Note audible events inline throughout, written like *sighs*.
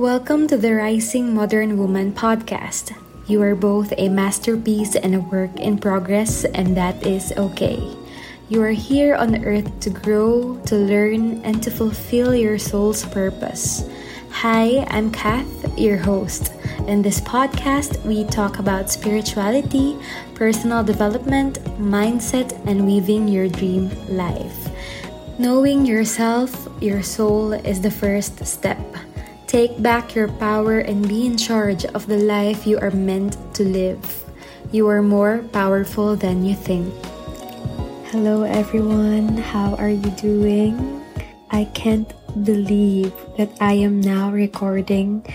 Welcome to the Rising Modern Woman podcast. You are both a masterpiece and a work in progress, and that is okay. You are here on earth to grow, to learn, and to fulfill your soul's purpose. Hi, I'm Kath, your host. In this podcast, we talk about spirituality, personal development, mindset, and weaving your dream life. Knowing yourself, your soul, is the first step. Take back your power and be in charge of the life you are meant to live. You are more powerful than you think. Hello, everyone. How are you doing? I can't believe that I am now recording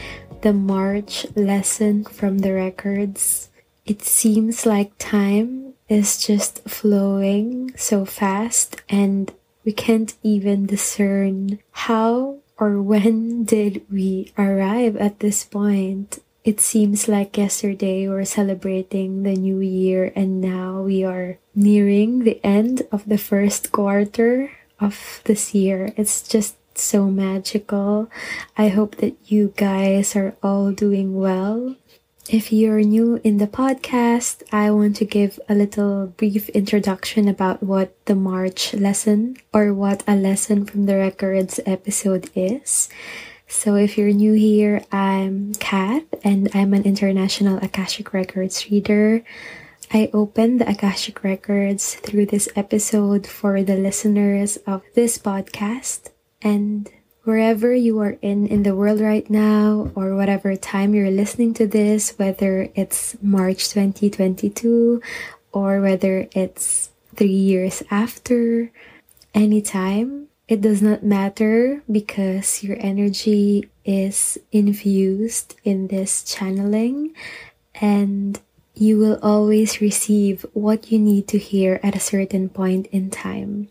the March lesson from the records. It seems like time is just flowing so fast, and we can't even discern how or when did we arrive at this point? It seems like yesterday we're celebrating the new year and now we are nearing the end of the first quarter of this year. It's just so magical. I hope that you guys are all doing well. If you're new in the podcast, I want to give a little brief introduction about what the March lesson or what a lesson from the records episode is. So if you're new here, I'm Kath and I'm an international Akashic Records reader. I opened the Akashic Records through this episode for the listeners of this podcast and wherever you are in in the world right now or whatever time you're listening to this whether it's march 2022 or whether it's three years after anytime it does not matter because your energy is infused in this channeling and you will always receive what you need to hear at a certain point in time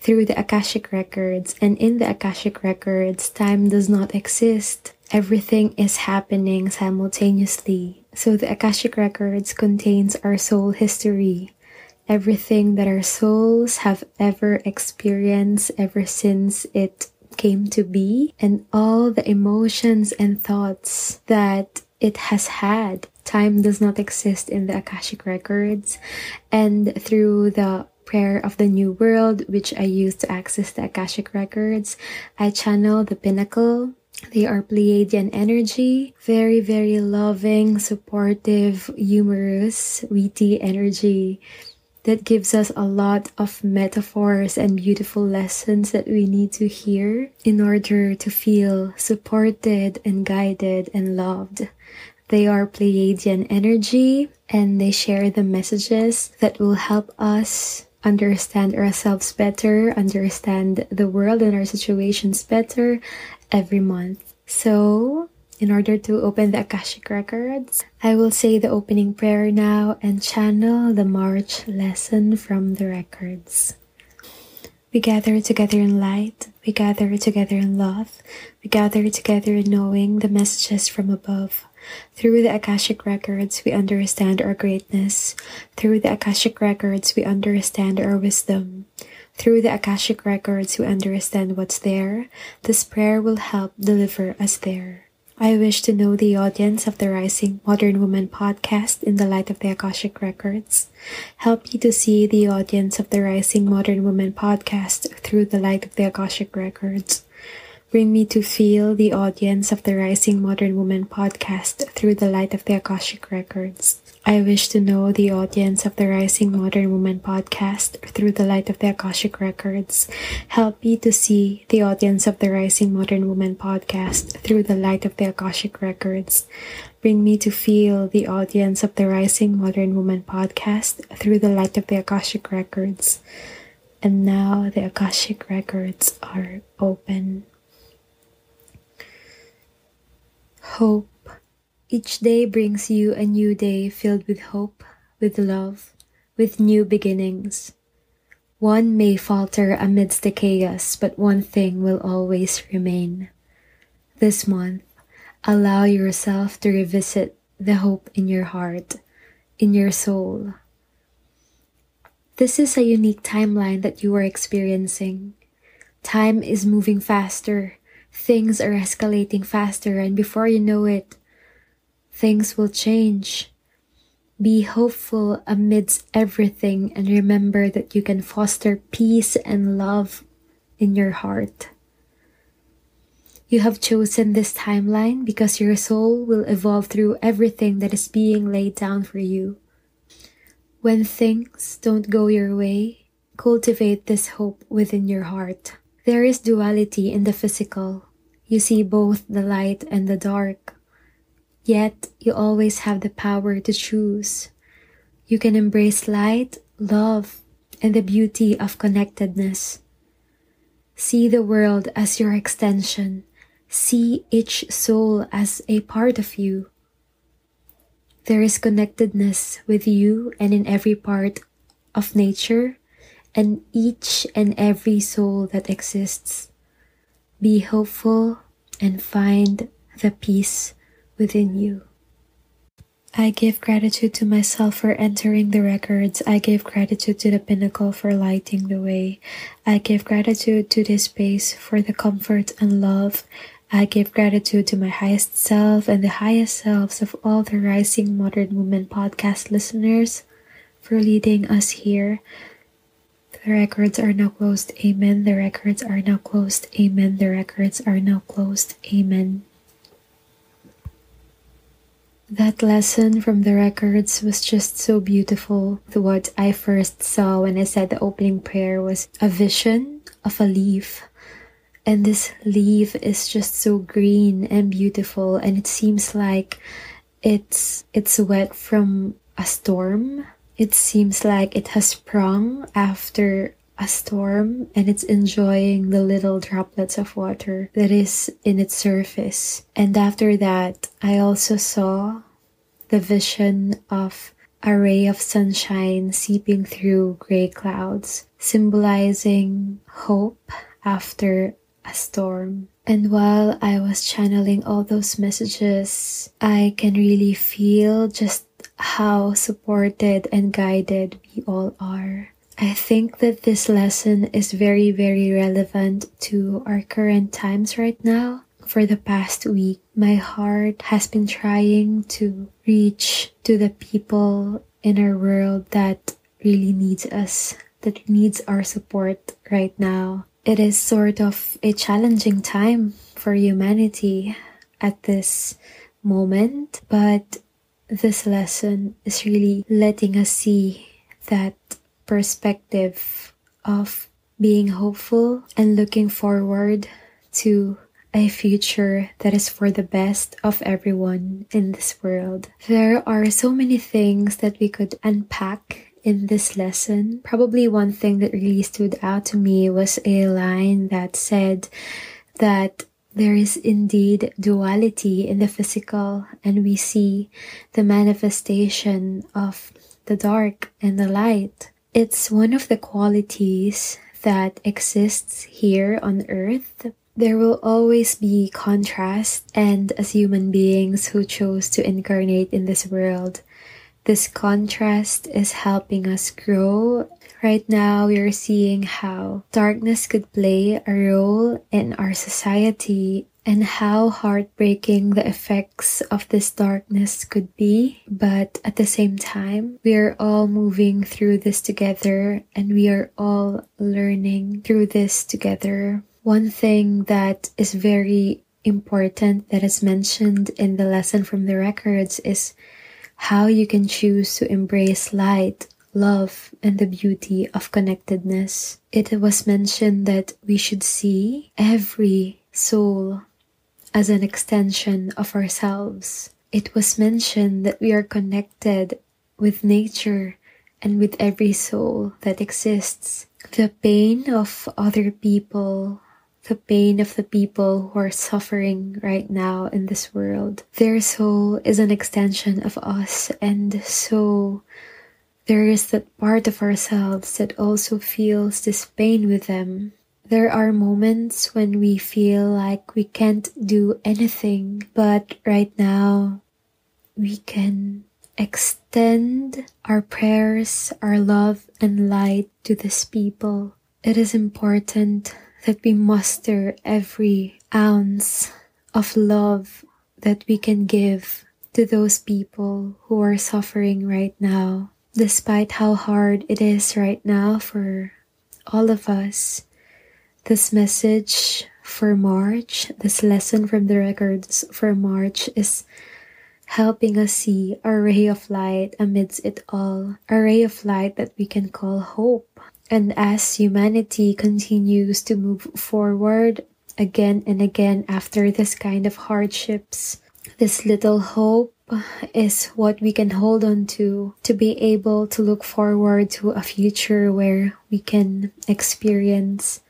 through the Akashic Records, and in the Akashic Records, time does not exist. Everything is happening simultaneously. So the Akashic Records contains our soul history, everything that our souls have ever experienced ever since it came to be, and all the emotions and thoughts that it has had. Time does not exist in the Akashic Records, and through the prayer of the New World, which I use to access the Akashic Records. I channel the Pinnacle. They are Pleiadian energy, very, very loving, supportive, humorous, witty energy that gives us a lot of metaphors and beautiful lessons that we need to hear in order to feel supported and guided and loved. They are Pleiadian energy and they share the messages that will help us understand ourselves better, understand the world and our situations better every month. So, in order to open the Akashic Records, I will say the opening prayer now and channel the March lesson from the records. We gather together in light, we gather together in love, we gather together in knowing the messages from above. Through the Akashic Records, we understand our greatness. Through the Akashic Records, we understand our wisdom. Through the Akashic Records, we understand what's there. This prayer will help deliver us there. I wish to know the audience of the Rising Modern Woman podcast in the light of the Akashic Records. Help you to see the audience of the Rising Modern Woman podcast through the light of the Akashic Records. Bring me to feel the audience of the Rising Modern Woman podcast through the light of the Akashic Records. I wish to know the audience of the Rising Modern Woman podcast through the light of the Akashic Records. Help me to see the audience of the Rising Modern Woman podcast through the light of the Akashic Records. Bring me to feel the audience of the Rising Modern Woman podcast through the light of the Akashic Records. And now the Akashic Records are open. Hope. Each day brings you a new day filled with hope, with love, with new beginnings. One may falter amidst the chaos, but one thing will always remain. This month, allow yourself to revisit the hope in your heart, in your soul. This is a unique timeline that you are experiencing. Time is moving faster things are escalating faster, and before you know it, things will change. Be hopeful amidst everything and remember that you can foster peace and love in your heart. You have chosen this timeline because your soul will evolve through everything that is being laid down for you. When things don't go your way, cultivate this hope within your heart. There is duality in the physical. You see both the light and the dark. Yet you always have the power to choose. You can embrace light, love, and the beauty of connectedness. See the world as your extension. See each soul as a part of you. There is connectedness with you and in every part of nature and each and every soul that exists. Be hopeful and find the peace within you. I give gratitude to myself for entering the records. I give gratitude to the pinnacle for lighting the way. I give gratitude to this space for the comfort and love I give gratitude to my highest self and the highest selves of all the Rising Modern Woman podcast listeners for leading us here. The records are now closed. Amen. The records are now closed. Amen. The records are now closed. Amen. That lesson from the records was just so beautiful. What I first saw when I said the opening prayer was a vision of a leaf and this leaf is just so green and beautiful and it seems like it's it's wet from a storm it seems like it has sprung after a storm and it's enjoying the little droplets of water that is in its surface and after that i also saw the vision of a ray of sunshine seeping through gray clouds symbolizing hope after a storm. And while I was channeling all those messages, I can really feel just how supported and guided we all are. I think that this lesson is very, very relevant to our current times right now. For the past week, my heart has been trying to reach to the people in our world that really needs us, that needs our support right now. It is sort of a challenging time for humanity at this moment, but this lesson is really letting us see that perspective of being hopeful and looking forward to a future that is for the best of everyone in this world. There are so many things that we could unpack in this lesson. Probably one thing that really stood out to me was a line that said that there is indeed duality in the physical, and we see the manifestation of the dark and the light. It's one of the qualities that exists here on earth. There will always be contrast, and as human beings who chose to incarnate in this world, this contrast is helping us grow. Right now, we are seeing how darkness could play a role in our society and how heartbreaking the effects of this darkness could be. But at the same time, we are all moving through this together and we are all learning through this together. One thing that is very important that is mentioned in the lesson from the records is how you can choose to embrace light, love, and the beauty of connectedness. It was mentioned that we should see every soul as an extension of ourselves. It was mentioned that we are connected with nature and with every soul that exists. The pain of other people the pain of the people who are suffering right now in this world. Their soul is an extension of us, and so there is that part of ourselves that also feels this pain with them. There are moments when we feel like we can't do anything, but right now we can extend our prayers, our love, and light to these people. It is important that we muster every ounce of love that we can give to those people who are suffering right now, despite how hard it is right now for all of us. This message for March, this lesson from the records for March is helping us see a ray of light amidst it all, a ray of light that we can call hope. And as humanity continues to move forward again and again after this kind of hardships, this little *sighs* is what we can hold on to to be able to look forward to a future where we can experience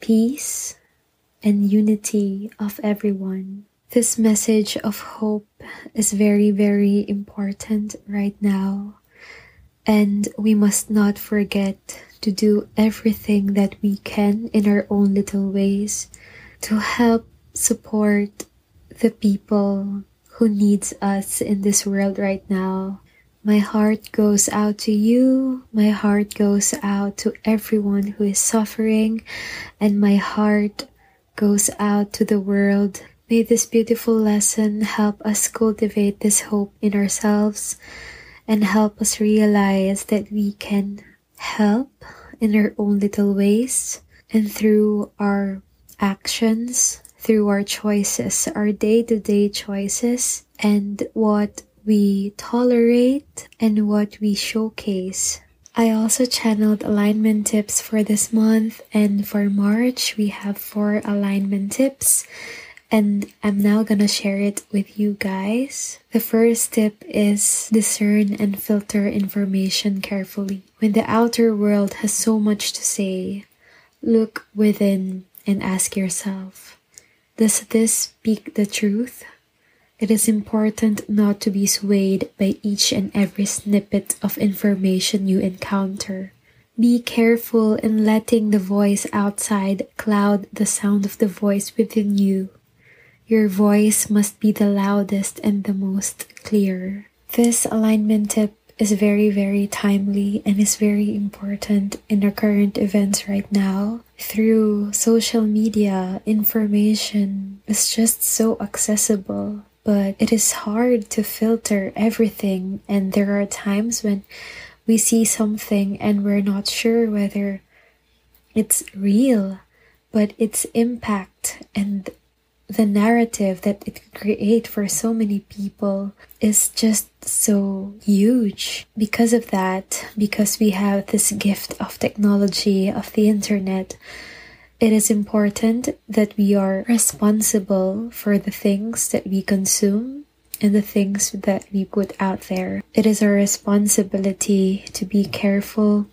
peace and unity of everyone. This message of hope is very, very important right now. And we must not forget to do everything that we can in our own little ways to help support the people who needs us in this world right now. My heart goes out to you. My heart goes out to everyone who is suffering. And my heart goes out to the world. May this beautiful lesson help us cultivate this hope in ourselves and help us realize that we can help in our own little ways and through our actions through our choices, our day to day choices, and what we tolerate and what we showcase. I also channeled alignment tips for this month, and for March, we have four alignment tips, and I'm now gonna share it with you guys. The first tip is discern and filter information carefully. When the outer world has so much to say, look within and ask yourself does this speak the truth? It is important not to be swayed by each and every snippet of information you encounter. Be careful in letting the voice outside cloud the sound of the voice within you. Your voice must be the loudest and the most clear. This alignment tip is very, very timely and is very important in our current events right now. Through social media, information is just so accessible, but it is hard to filter everything. And there are times when we see something and we're not sure whether it's real, but its impact and the narrative that it can create for so many people is just so huge. Because of that, because we have this gift of technology, of the internet, it is important that we are responsible for the things that we consume and the things that we put out there. It is our responsibility to be careful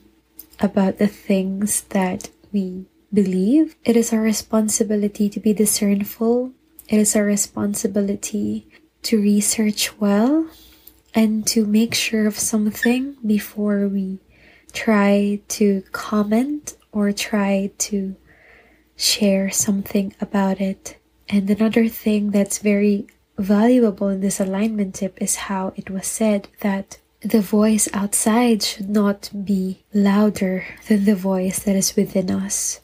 about the things that we believe. It is our responsibility to be discernful. It is our responsibility to research well and to make sure of something before we try to comment or try to share something about it. And another thing that's very valuable in this alignment tip is how it was said that the voice outside should not be louder than the voice that is within us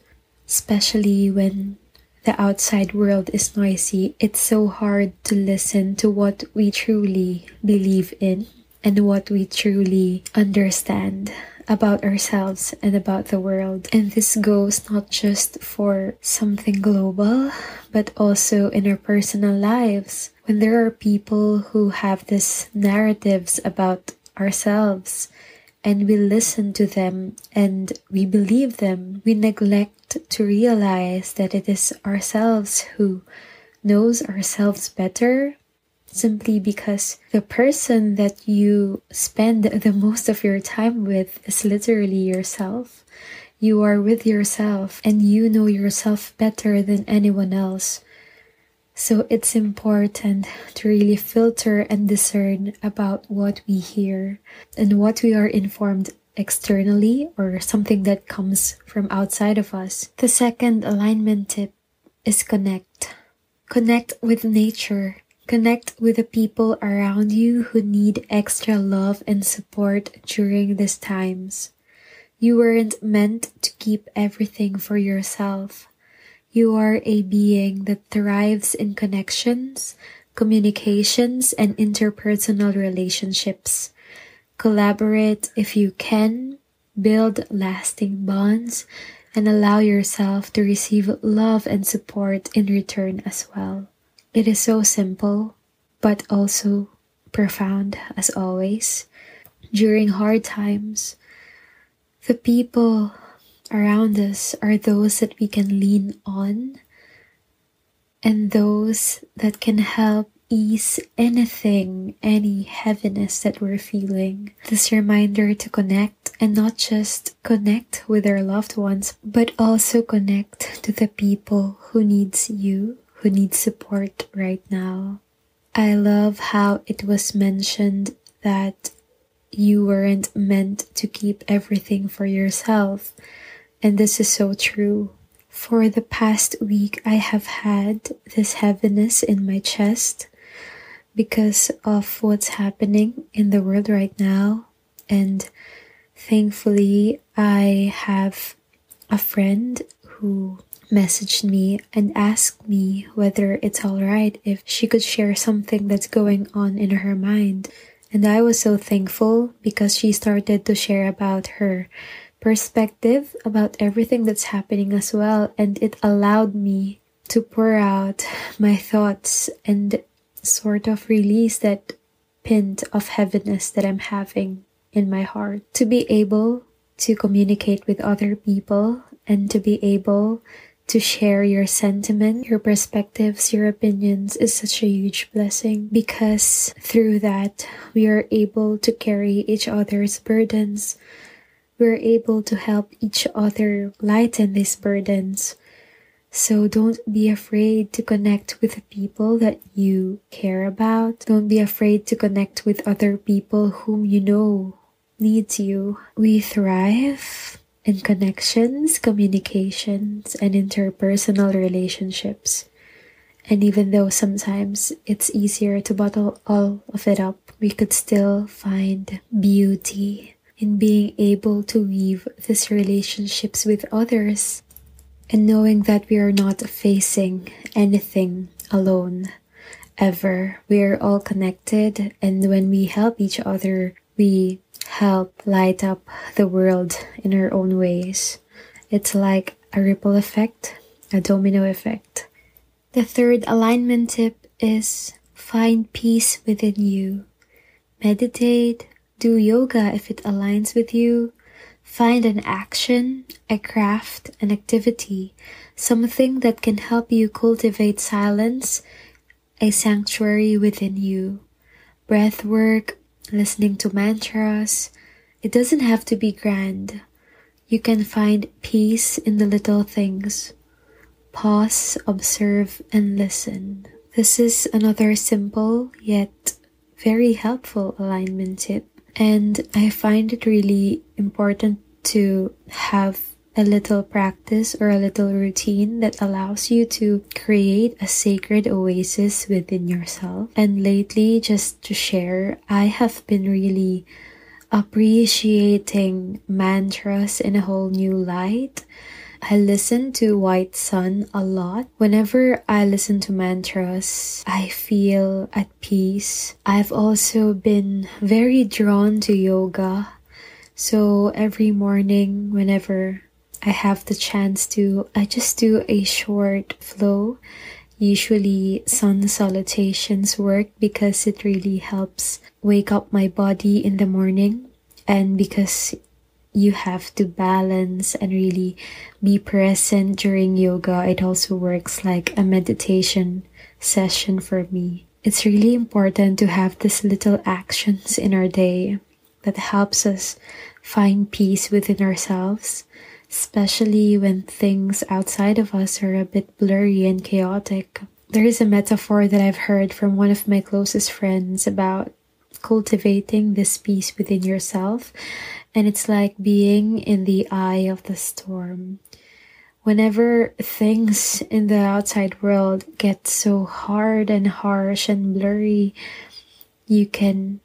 especially when the outside world is noisy, it's so hard to listen to what we truly believe in and what we truly understand about ourselves and about the world. And this goes not just for something global, but also in our personal lives. When there are people who have these narratives about ourselves and we listen to them and we believe them, we neglect to realize that it is ourselves who knows ourselves better simply because the person that you spend the most of your time with is literally yourself. You are with yourself and you know yourself better than anyone else. So it's important to really filter and discern about what we hear and what we are informed externally or something that comes from outside of us. The second alignment tip is connect. Connect with nature. Connect with the people around you who need extra love and support during these times. You weren't meant to keep everything for yourself. You are a being that thrives in connections, communications, and interpersonal relationships. Collaborate if you can, build lasting bonds, and allow yourself to receive love and support in return as well. It is so simple, but also profound as always. During hard times, the people around us are those that we can lean on and those that can help ease anything, any heaviness that we're feeling. This reminder to connect and not just connect with our loved ones, but also connect to the people who needs you, who need support right now. I love how it was mentioned that you weren't meant to keep everything for yourself. And this is so true. For the past week, I have had this heaviness in my chest because of what's happening in the world right now. And thankfully, I have a friend who messaged me and asked me whether it's alright if she could share something that's going on in her mind. And I was so thankful because she started to share about her perspective about everything that's happening as well. And it allowed me to pour out *laughs* my thoughts and sort of release that pint of heaviness that I'm having in my heart. To be able to communicate with other people and to be able to share your sentiment, your perspectives, your opinions is such a huge blessing because through that we are able to carry each other's burdens. We're able to help each other lighten these burdens. So don't be afraid to connect with people that you care about. Don't be afraid to connect with other people whom you know needs you. We thrive in connections, communications, and interpersonal relationships. And even though sometimes it's easier to bottle all of it up, we could still find beauty in being able to weave these relationships with others and knowing that we are not facing anything alone ever. We are all connected, and when we help each other, we help light up the world in our own ways. It's like a ripple effect, a domino effect. The third alignment tip is find peace within you. Meditate, do yoga if it aligns with you. Find an action, a craft, an activity, something that can help you cultivate silence, a sanctuary within you. Breath work, listening to mantras. It doesn't have to be grand. You can find peace in the little things. Pause, observe, and listen. This is another simple yet very helpful alignment tip. And I find it really important to have a little practice or a little routine that allows you to create a sacred oasis within yourself. And lately, just to share, I have been really appreciating mantras in a whole new light. I listen to White Sun a lot. Whenever I listen to mantras, I feel at peace. I've also been very drawn to yoga. So every morning, whenever I have the chance to, I just do a short flow. Usually sun salutations work because it really helps wake up my body in the morning and because you have to balance and really be present during yoga. It also works like a meditation session for me. It's really important to have these little actions in our day that helps us find peace within ourselves especially when things outside of us are a bit blurry and chaotic. There is a metaphor that I've heard from one of my closest friends about cultivating this peace within yourself, and it's like being in the eye of the storm. Whenever things in the outside world get so hard and harsh and blurry, you can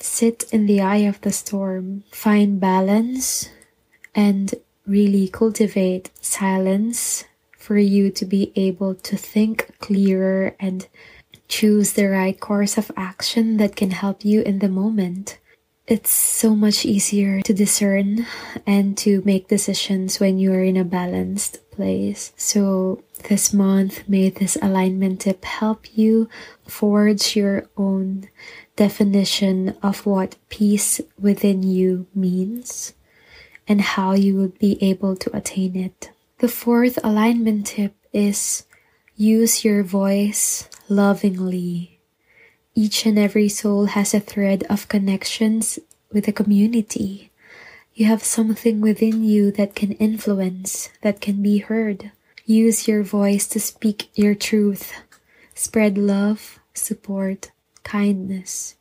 sit in the eye of the storm, find balance, and really cultivate silence, for you to be able to think clearer and choose the right course of action that can help you in the moment. It's so much easier to discern and to make decisions when you are in a balanced place. So this month, may this alignment tip help you forge your own definition of what peace within you means and how you would be able to attain it. The fourth alignment tip is use your voice lovingly. Each and every soul has a thread of connections with the community. You have something within you that can influence, that can be heard. Use your voice to speak your truth. Spread love, support, kindness.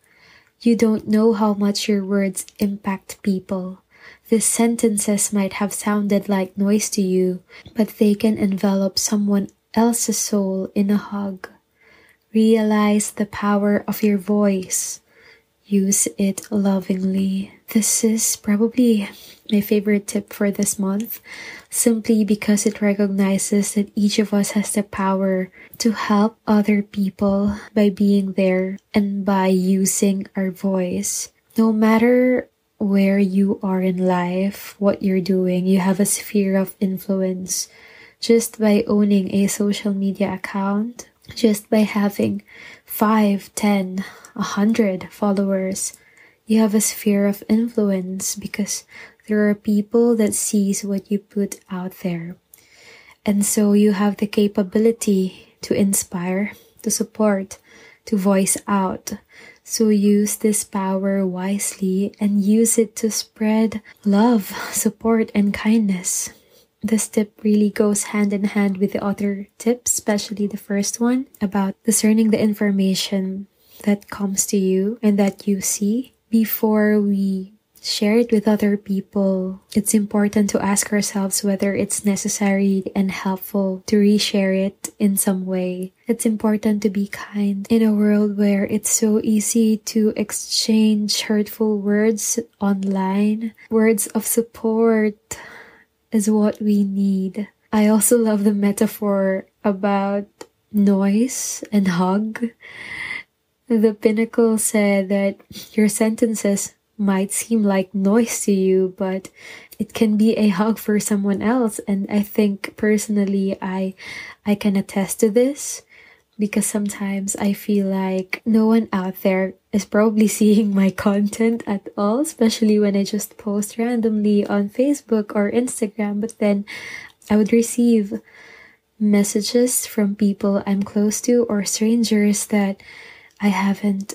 You don't know how much your words impact people. These sentences might have sounded like noise to you, but they can envelop someone else's soul in a hug. Realize the power of your voice. Use it lovingly. This is probably my favorite tip for this month, simply because it recognizes that each of us has the power to help other people by being there and by using our voice. No matter where you are in life, what you're doing, you have a sphere of influence just by owning a social media account, just by having 5, 10, 100 followers. You have a sphere of influence because there are people that sees what you put out there. And so you have the capability to inspire, to support, to voice out, so use this power wisely and use it to spread love, support, and kindness. This tip really goes hand in hand with the other tips, especially the first one about discerning the information that comes to you and that you see before we share it with other people, it's important to ask ourselves whether it's necessary and helpful to reshare it in some way. It's important to be kind in a world where it's so easy to exchange hurtful words online. Words of support is what we need. I also love the metaphor about noise and hug. The pinnacle said that your sentences might seem like noise to you, but it can be a hug for someone else. And I think personally, I, I can attest to this because sometimes I feel like no one out there is probably seeing my content at all, especially when I just post randomly on Facebook or Instagram. But then I would receive messages from people I'm close to or strangers that I haven't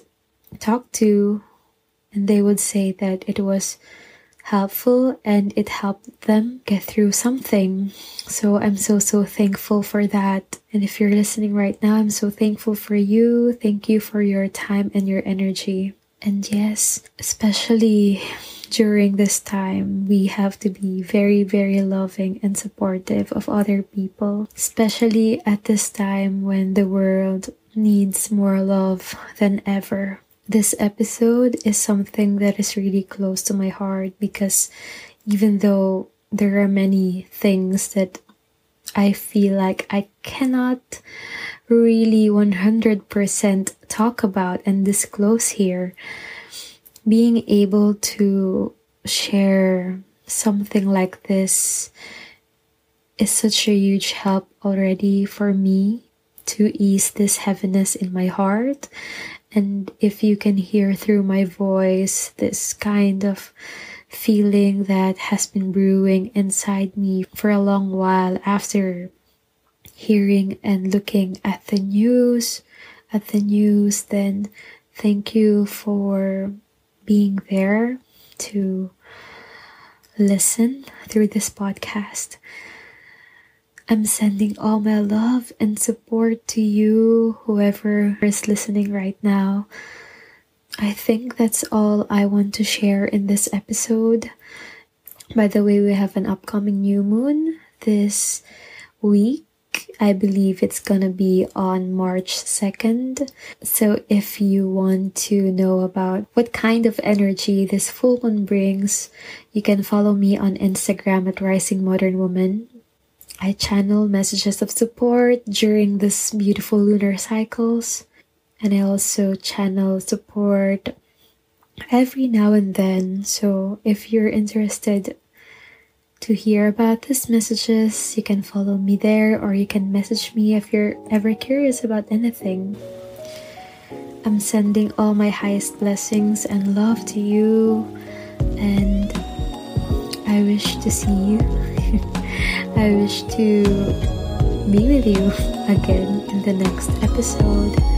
talked to and they would say that it was helpful and it helped them get through something. So I'm so, so thankful for that. And if you're listening right now, I'm so thankful for you. Thank you for your time and your energy. And yes, especially during this time, we have to be very, very loving and supportive of other people, especially at this time when the world needs more love than ever. This episode is something that is really close to my heart because even though there are many things that I feel like I cannot really 100% talk about and disclose here, being able to share something like this is such a huge help already for me to ease this heaviness in my heart and if you can hear through my voice this kind of feeling that has been brewing inside me for a long while after hearing and looking at the news, at the news, then thank you for being there to listen through this podcast. I'm sending all my love and support to you, whoever is listening right now. I think that's all I want to share in this episode. By the way, we have an upcoming new moon this week. I believe it's gonna be on March 2nd. So if you want to know about what kind of energy this full moon brings, you can follow me on Instagram at Rising Modern Woman I channel messages of support during this beautiful lunar cycles. And I also channel support every now and then. So if you're interested to hear about these messages, you can follow me there or you can message me if you're ever curious about anything. I'm sending all my highest blessings and love to you, and I wish to see you. *laughs* I wish to be with you again in the next episode.